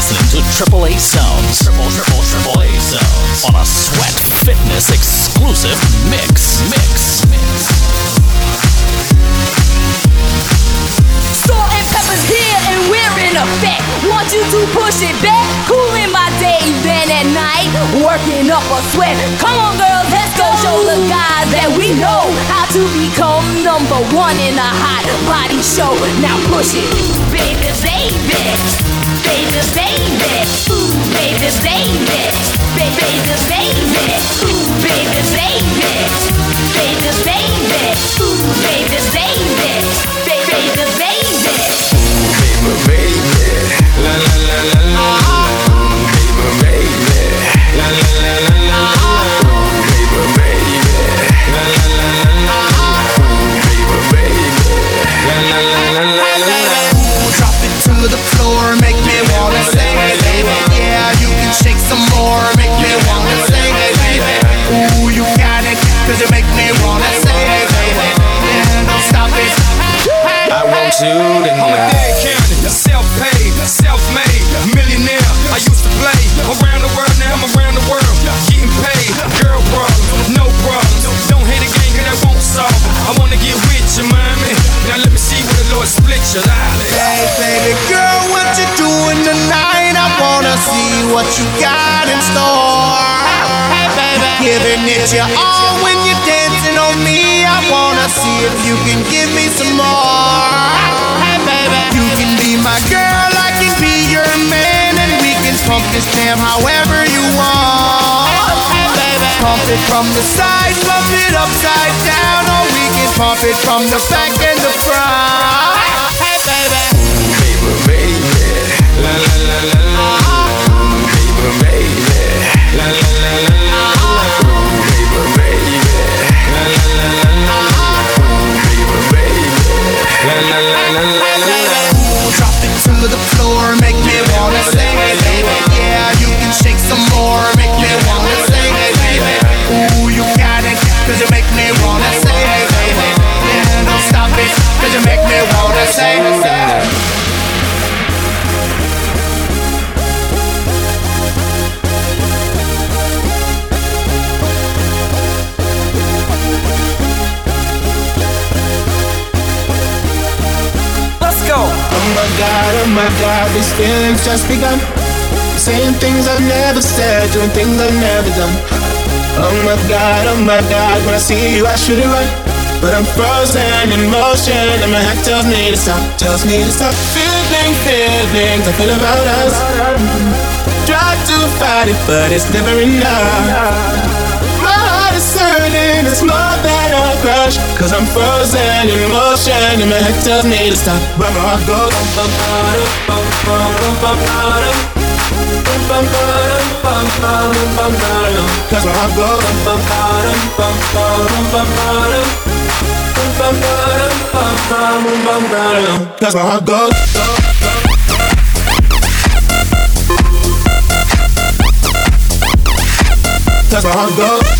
listening to Triple A Sounds. Triple, triple, triple A Sounds. On a Sweat Fitness exclusive mix. Mix. Mix. Salt and Pepa's here and we're in effect. Want you to push it back. Cooling my day, then at night. Working up a sweat. Come on, girls, let's go show the guys that we know how to become number one in a hot body show. Now push it. Baby, baby. Baby, baby. Ooh, baby, baby. Baby, baby, baby. Ooh, baby, baby. Baby, baby. Ooh, baby, baby. Baby, baby. Baby, baby, la la la la la. Uh-huh. Baby, baby, la la la la la. Some more, make me wanna sing, baby. Ooh, you got it, cause you make me wanna sing, baby. Yeah, don't stop it. I want you I'm a tonight. dead county, self-paid, self-made, millionaire. I used to play around the world, now I'm around the world, getting paid. Girl problems, no problems. Don't hate a gang, 'cause that won't solve. I wanna get with you, mommy. Now let me see where the Lord split your lolly. What you got in store. Hey, baby, giving it your all when you're dancing on me. I wanna see if you can give me some more. Hey, baby, you can be my girl, I can be your man, and we can pump this jam however you want. Hey, baby, pump it from the side, pump it upside down, or we can pump it from the back and the front. My god, these feelings just begun. Saying things I've never said, doing things I've never done. Oh my god, oh my god, when I see you, I should run. But I'm frozen in motion, and my head tells me to stop, tells me to stop. Feeling, feelings I feel about us. Try to fight it, but it's never enough. My heart is hurting, it's more than rush Cause I'm frozen in motion And my head tells me to stop But my heart goes Cause my heart goes Cause my heart goes Cause my heart goes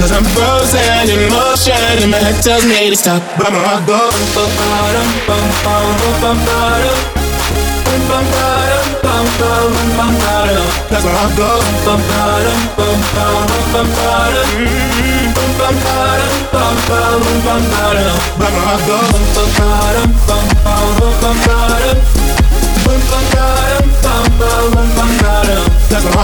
Cause I'm frozen in motion And my head tells me to stop But my heart goes That's But my heart goes like a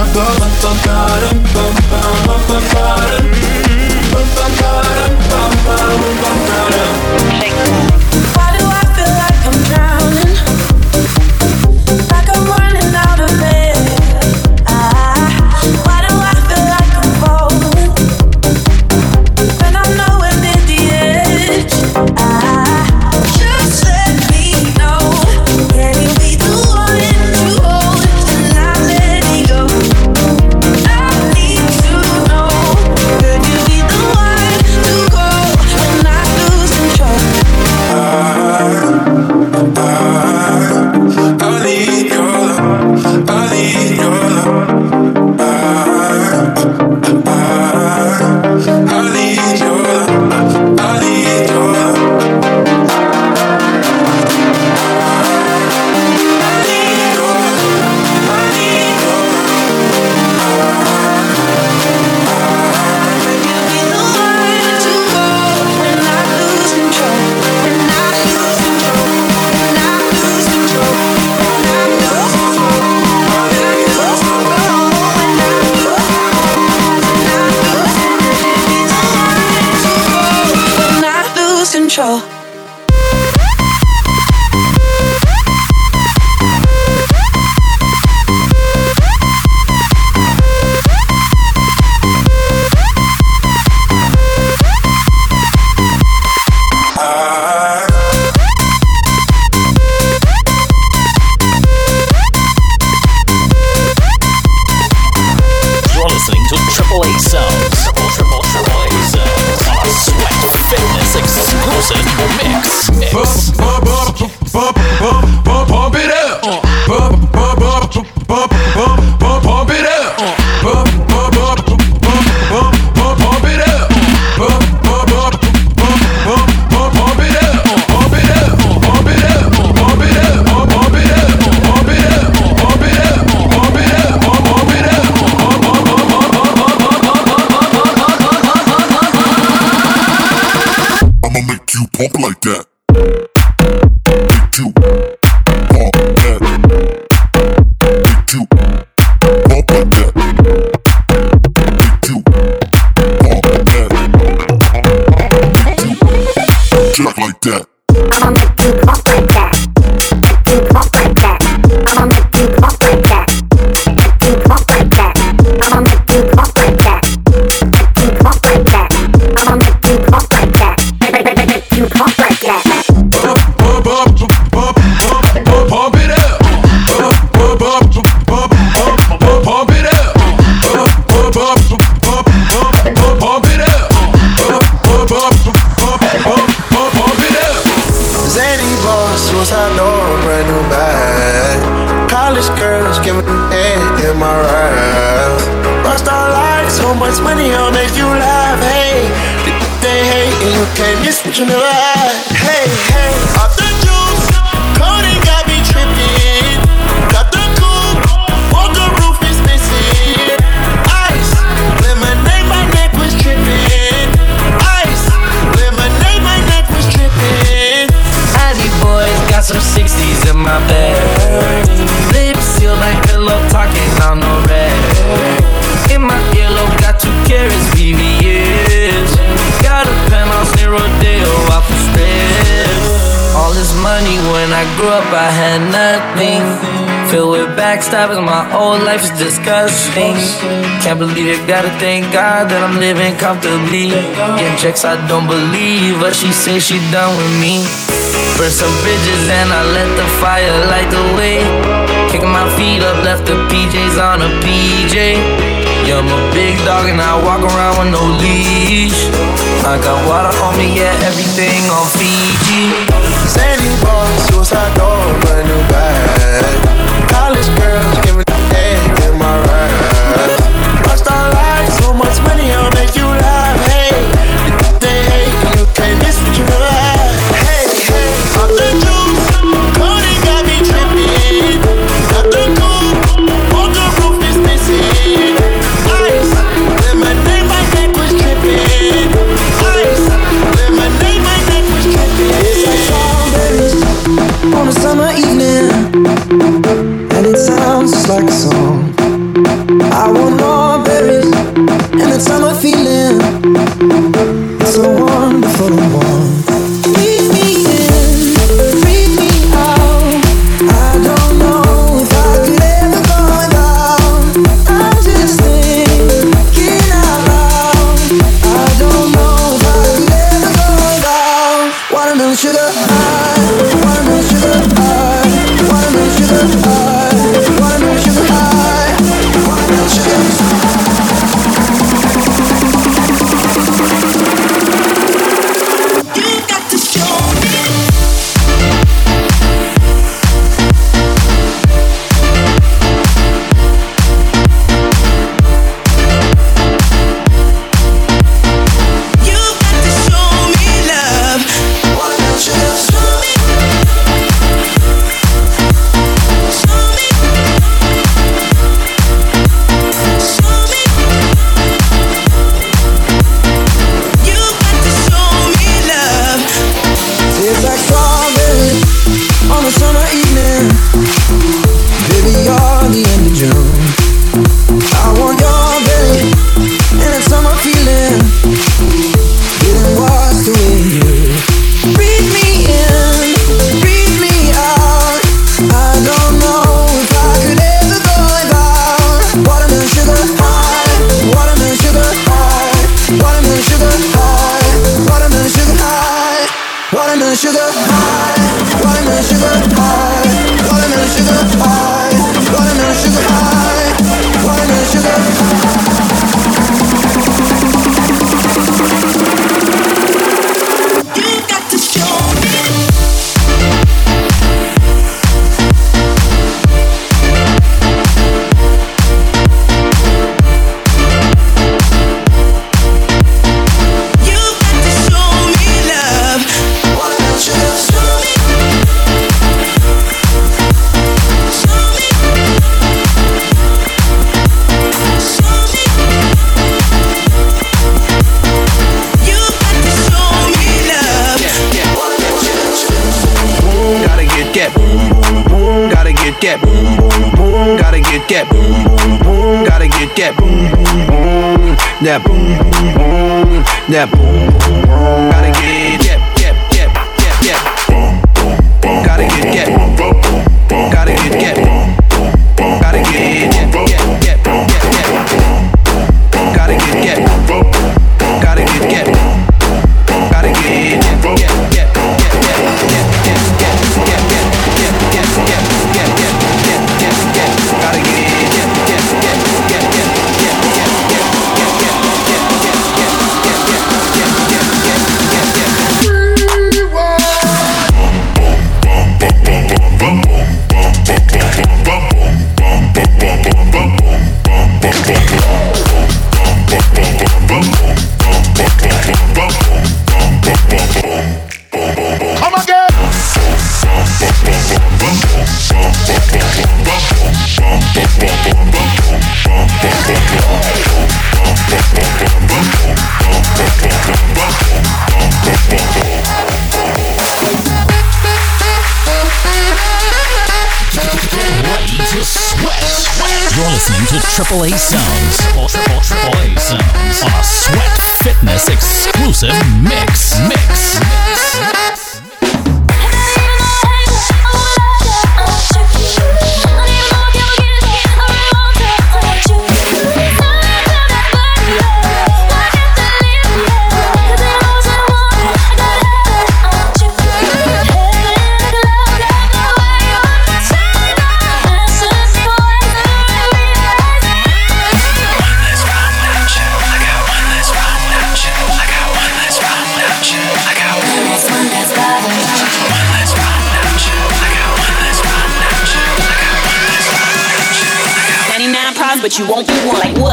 life is disgusting. Can't believe it, gotta thank God that I'm living comfortably. Getting checks, I don't believe, but she says she done with me. Burn some bridges and I let the fire light the way. Kicking my feet up, left the PJs on a PJ. Yeah, I'm a big dog and I walk around with no leash. I got water on me, yeah, everything on Fiji. Sandy boy, suicide door, brand new bag. College girl. sugar. That boom boom boom. That boom. Triple A Sounds. Triple, triple, A Sounds. On a Sweat Fitness exclusive mix. Mix. mix. You won't be one like what?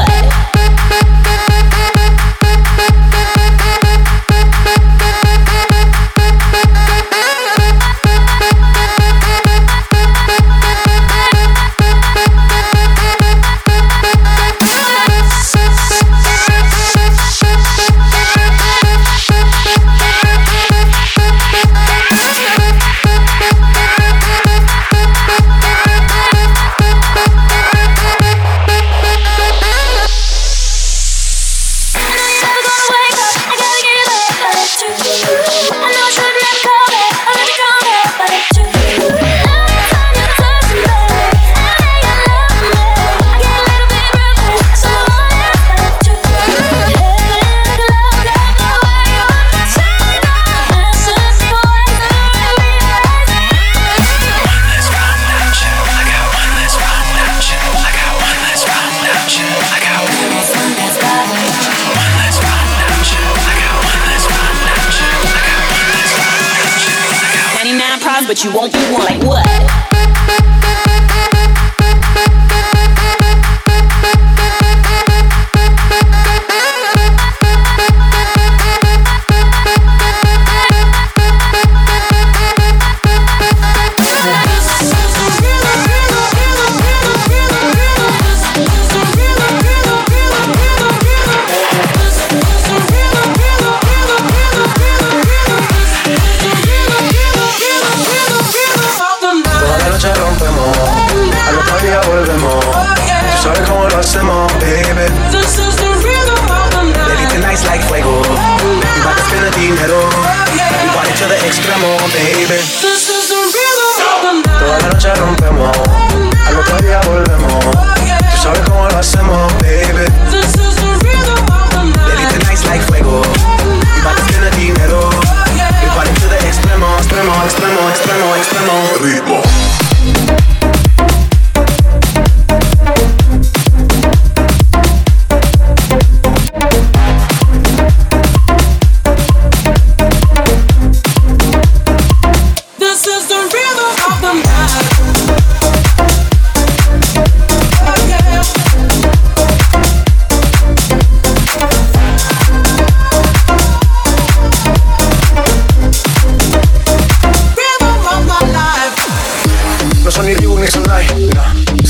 You won't be one like what?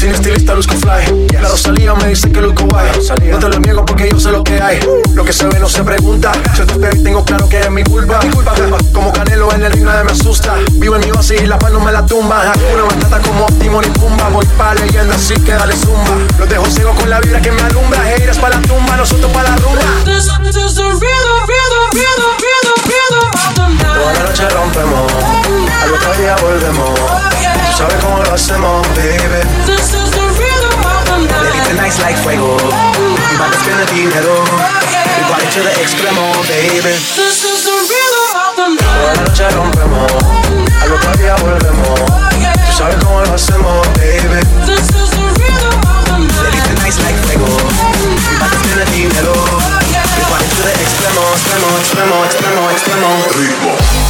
Sin estilista luzco fly. La Rosalía me dice que luzco guay. No te lo niego porque yo sé lo que hay. Lo que se ve no se pregunta. Yo te tengo claro que es mi culpa. Mi culpa como Canelo en el ring nadie me asusta. Vivo en mi oasis y la paz no me la tumba. Una batata como Timon y Pumba. Voy pa' leyenda así que dale zumba. Los dejo ciego con la vibra que me alumbra. Heiras pa' la tumba, nosotros pa' la rumba. This, is the rhythm, rhythm, rhythm, Toda la noche rompemos, al otro día volvemos. Tú sabes cómo lo hacemos, baby. This is the rhythm of the night. nice like fuego. Mi padre tiene dinero. Mi body to extremo, baby. This is. Toda la noche rompemos, al otro día volvemos. Tú sabes cómo lo hacemos, baby. This is the rhythm of the night. nice like fuego. Mi padre tiene dinero. to the extremo, extremo, extremo, extremo, extremo. Ritmo.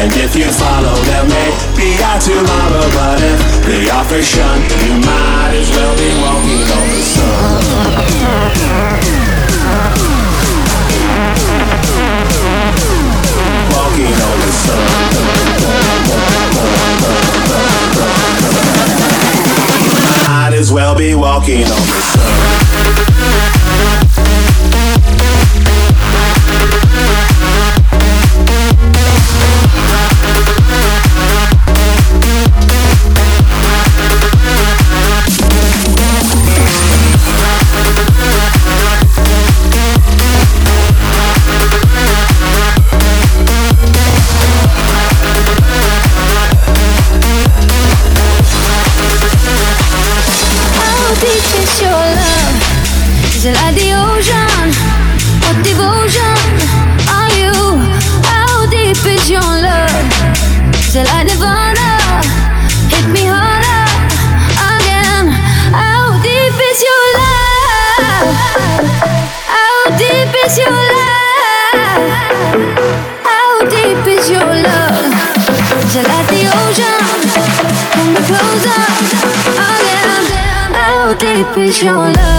And if you follow, them, may be a tomorrow. But if the offer shun, you might as well be walking on the sun. Walking on the sun. Might as well be walking on the sun. up is your love.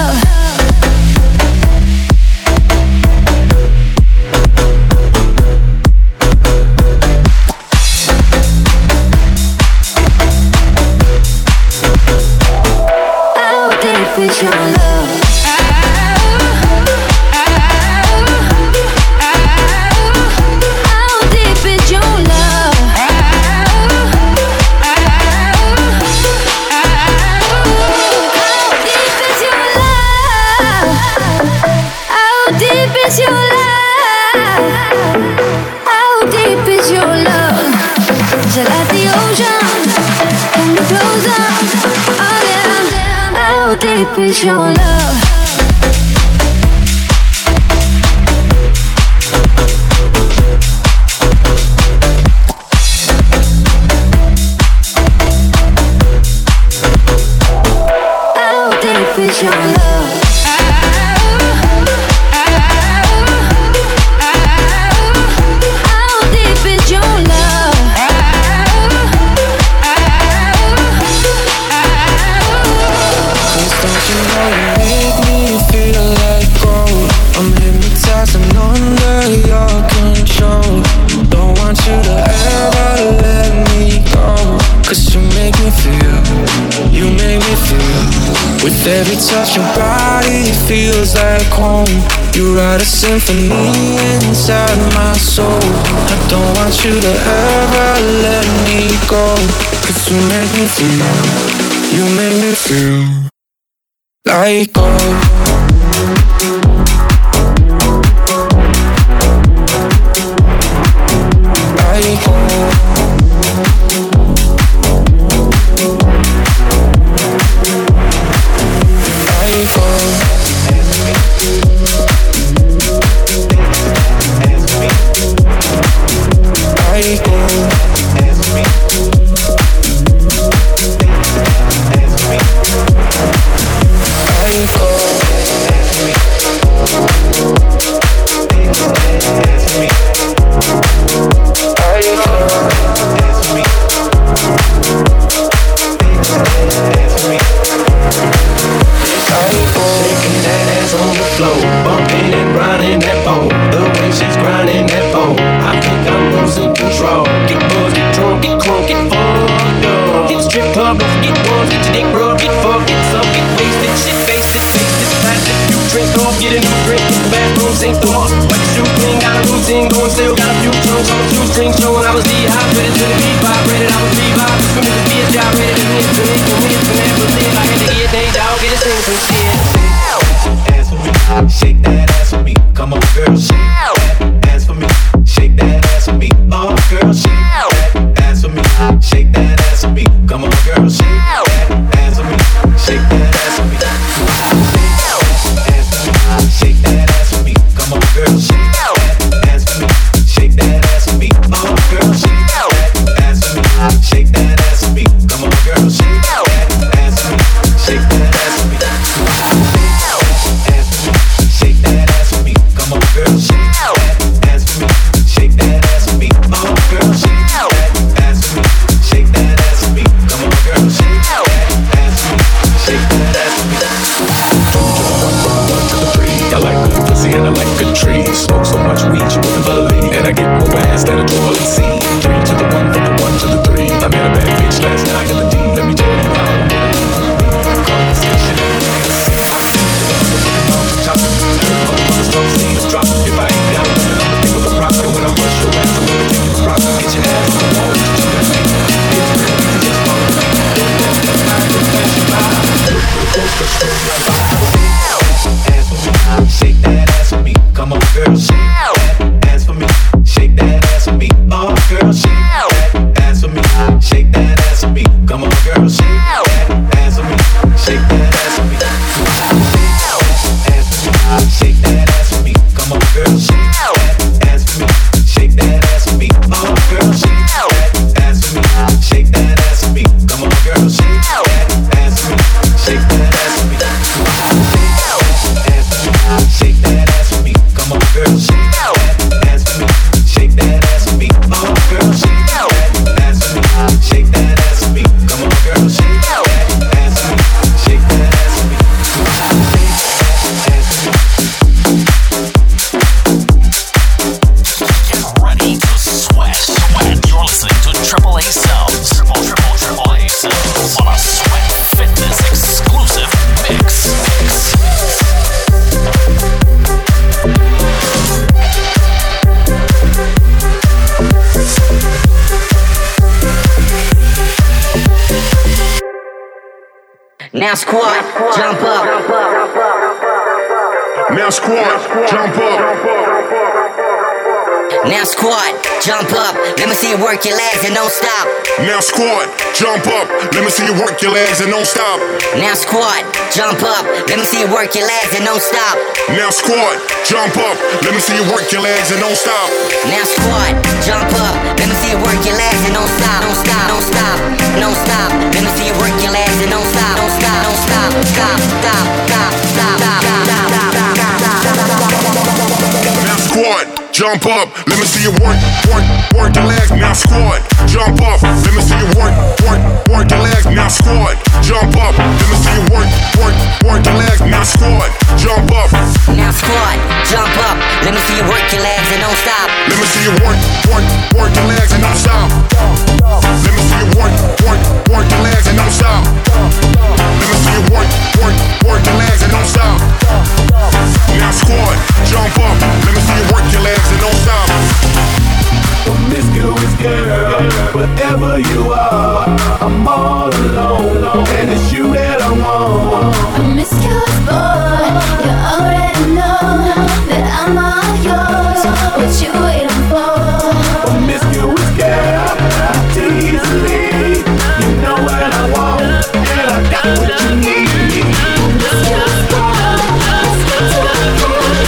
work your legs and don't stop. Now squat, jump up. Let me see you work your legs and don't stop. Now squat, jump up. Let me see you work your legs and don't stop. Now squat, jump up. Let me see you work your legs and don't stop. Now squat, jump up. Let me see you work your legs and don't stop. Don't stop, don't stop, don't stop. Let me see you work your legs and don't stop. Jump up, let me see you work, work, work your legs, now squat. Jump up, let me see you work, work, work your legs, now squat. Jump up, let me see you work, work, work your legs, now squat. Jump up. Now squat, jump up, let me see you work your legs and don't stop. Let me see you work, work, work your legs and don't stop. Let me see you work, work, work your legs and don't stop. Let me see you work, work, work your legs and don't stop. Now squat, jump up, let me see you work your legs and don't stop. Girl, you are, I'm all alone, and it's you that I want. Boy, you already know that I'm all yours. What you waiting for? Girl. You know what I want, and I got what you need.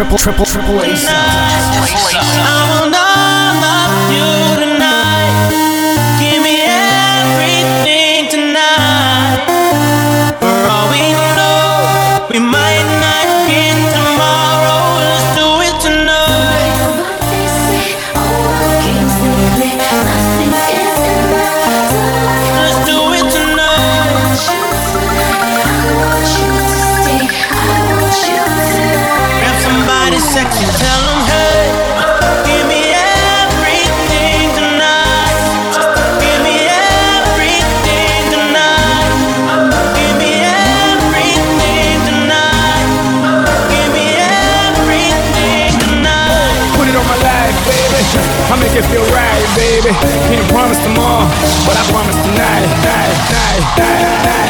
triple, triple, triple A. Can't promise tomorrow, but I promise tonight. tonight, tonight, tonight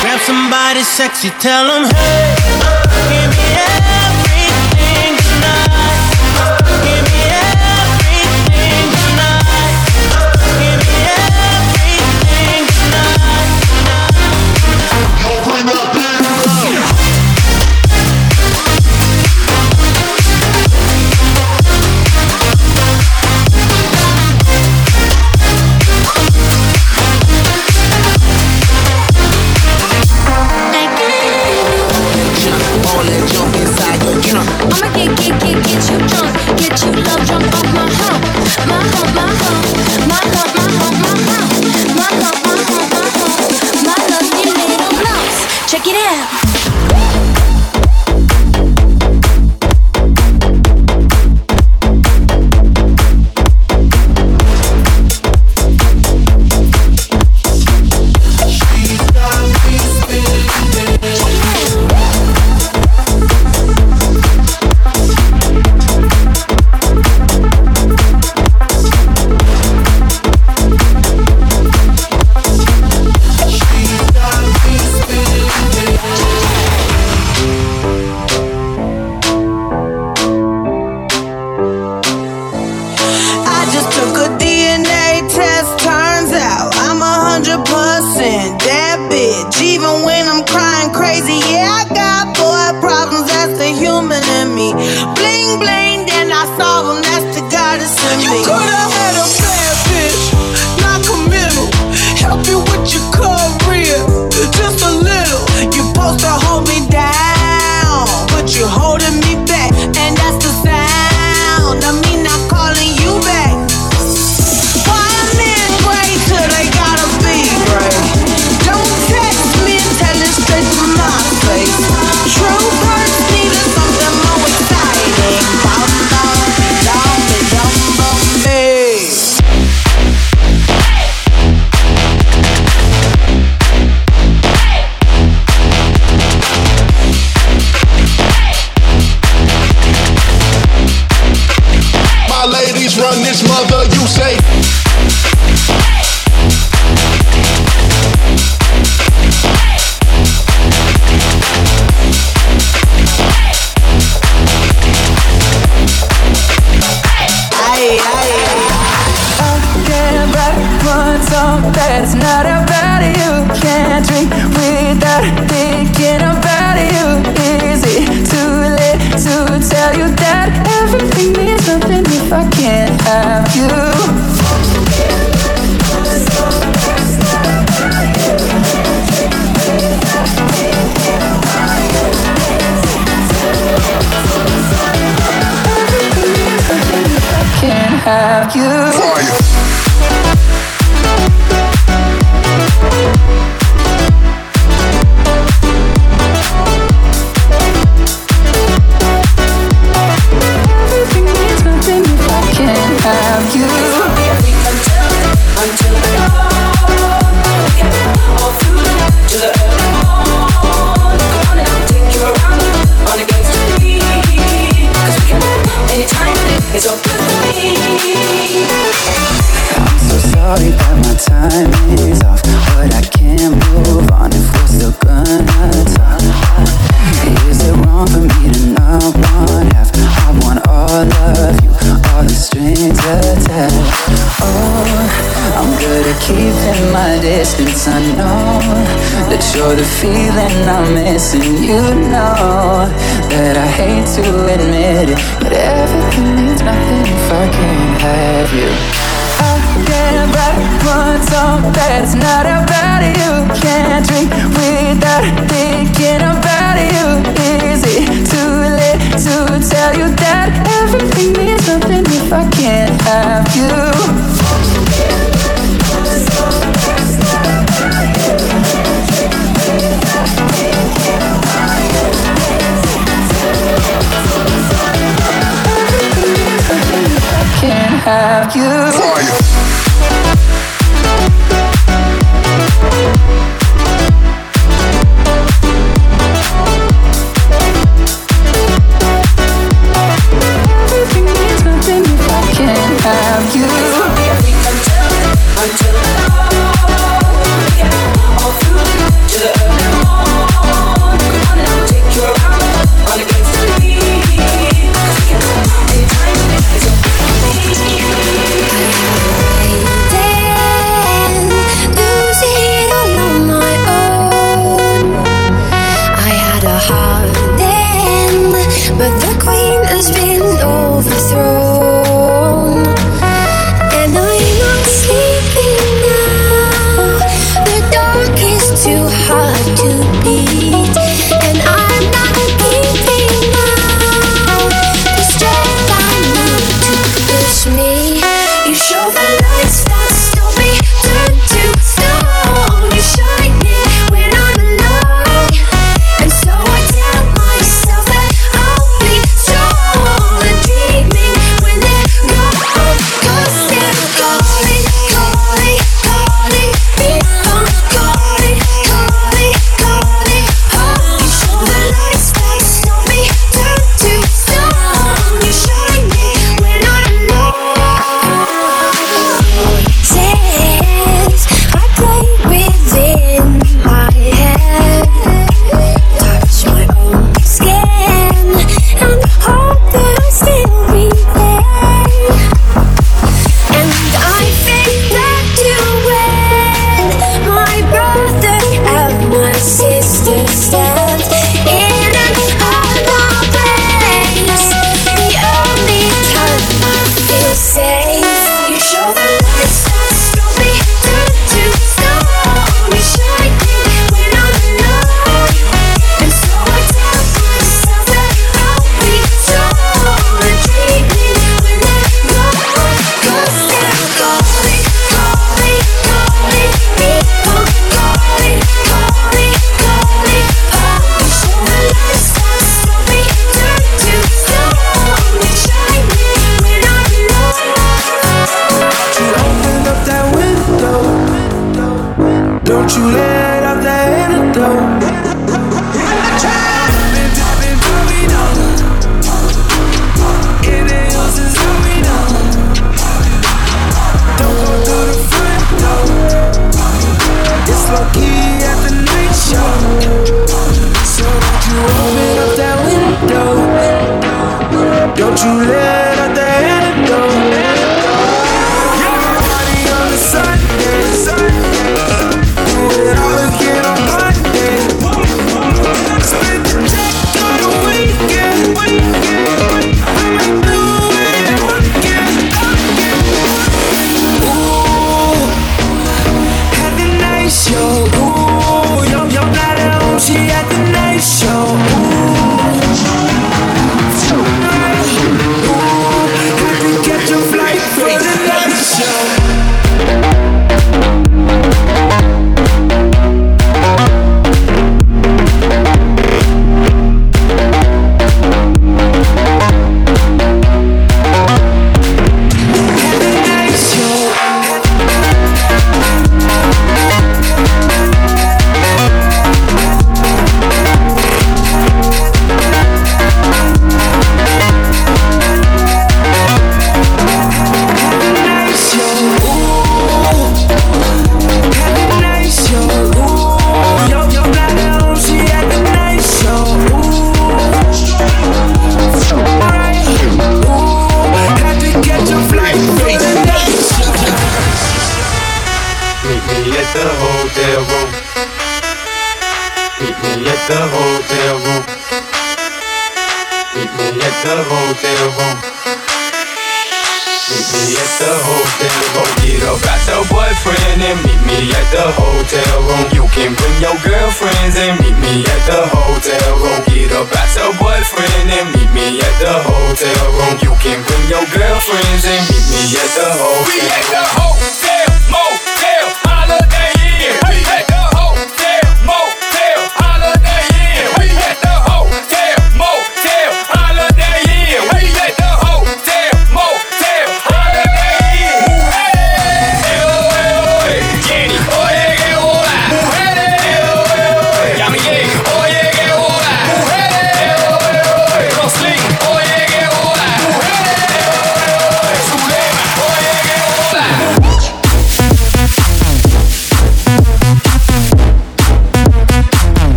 Grab somebody sexy, tell them hey. all inside your trunk. I'ma get, get, get, get you drunk, get you love drunk off my heart. you say I can't have you. I can't have you.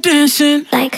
Dancing. Like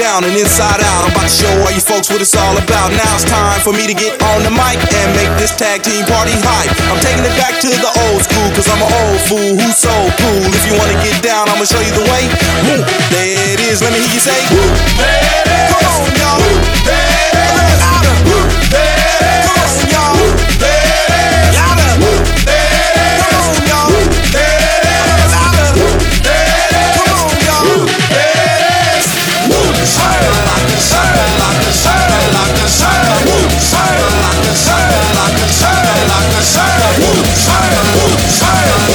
down and inside out. I'm about to show all you folks what it's all about. Now it's time for me to get on the mic and make this tag team party hype. I'm taking it back to the old school, cause I'm an old fool who's so cool. If you wanna get down, I'ma show you the way. Woo, there it is, let me hear you say, Woo, there it is. Come on, y'all. Woo, there it is. side, side, side, side.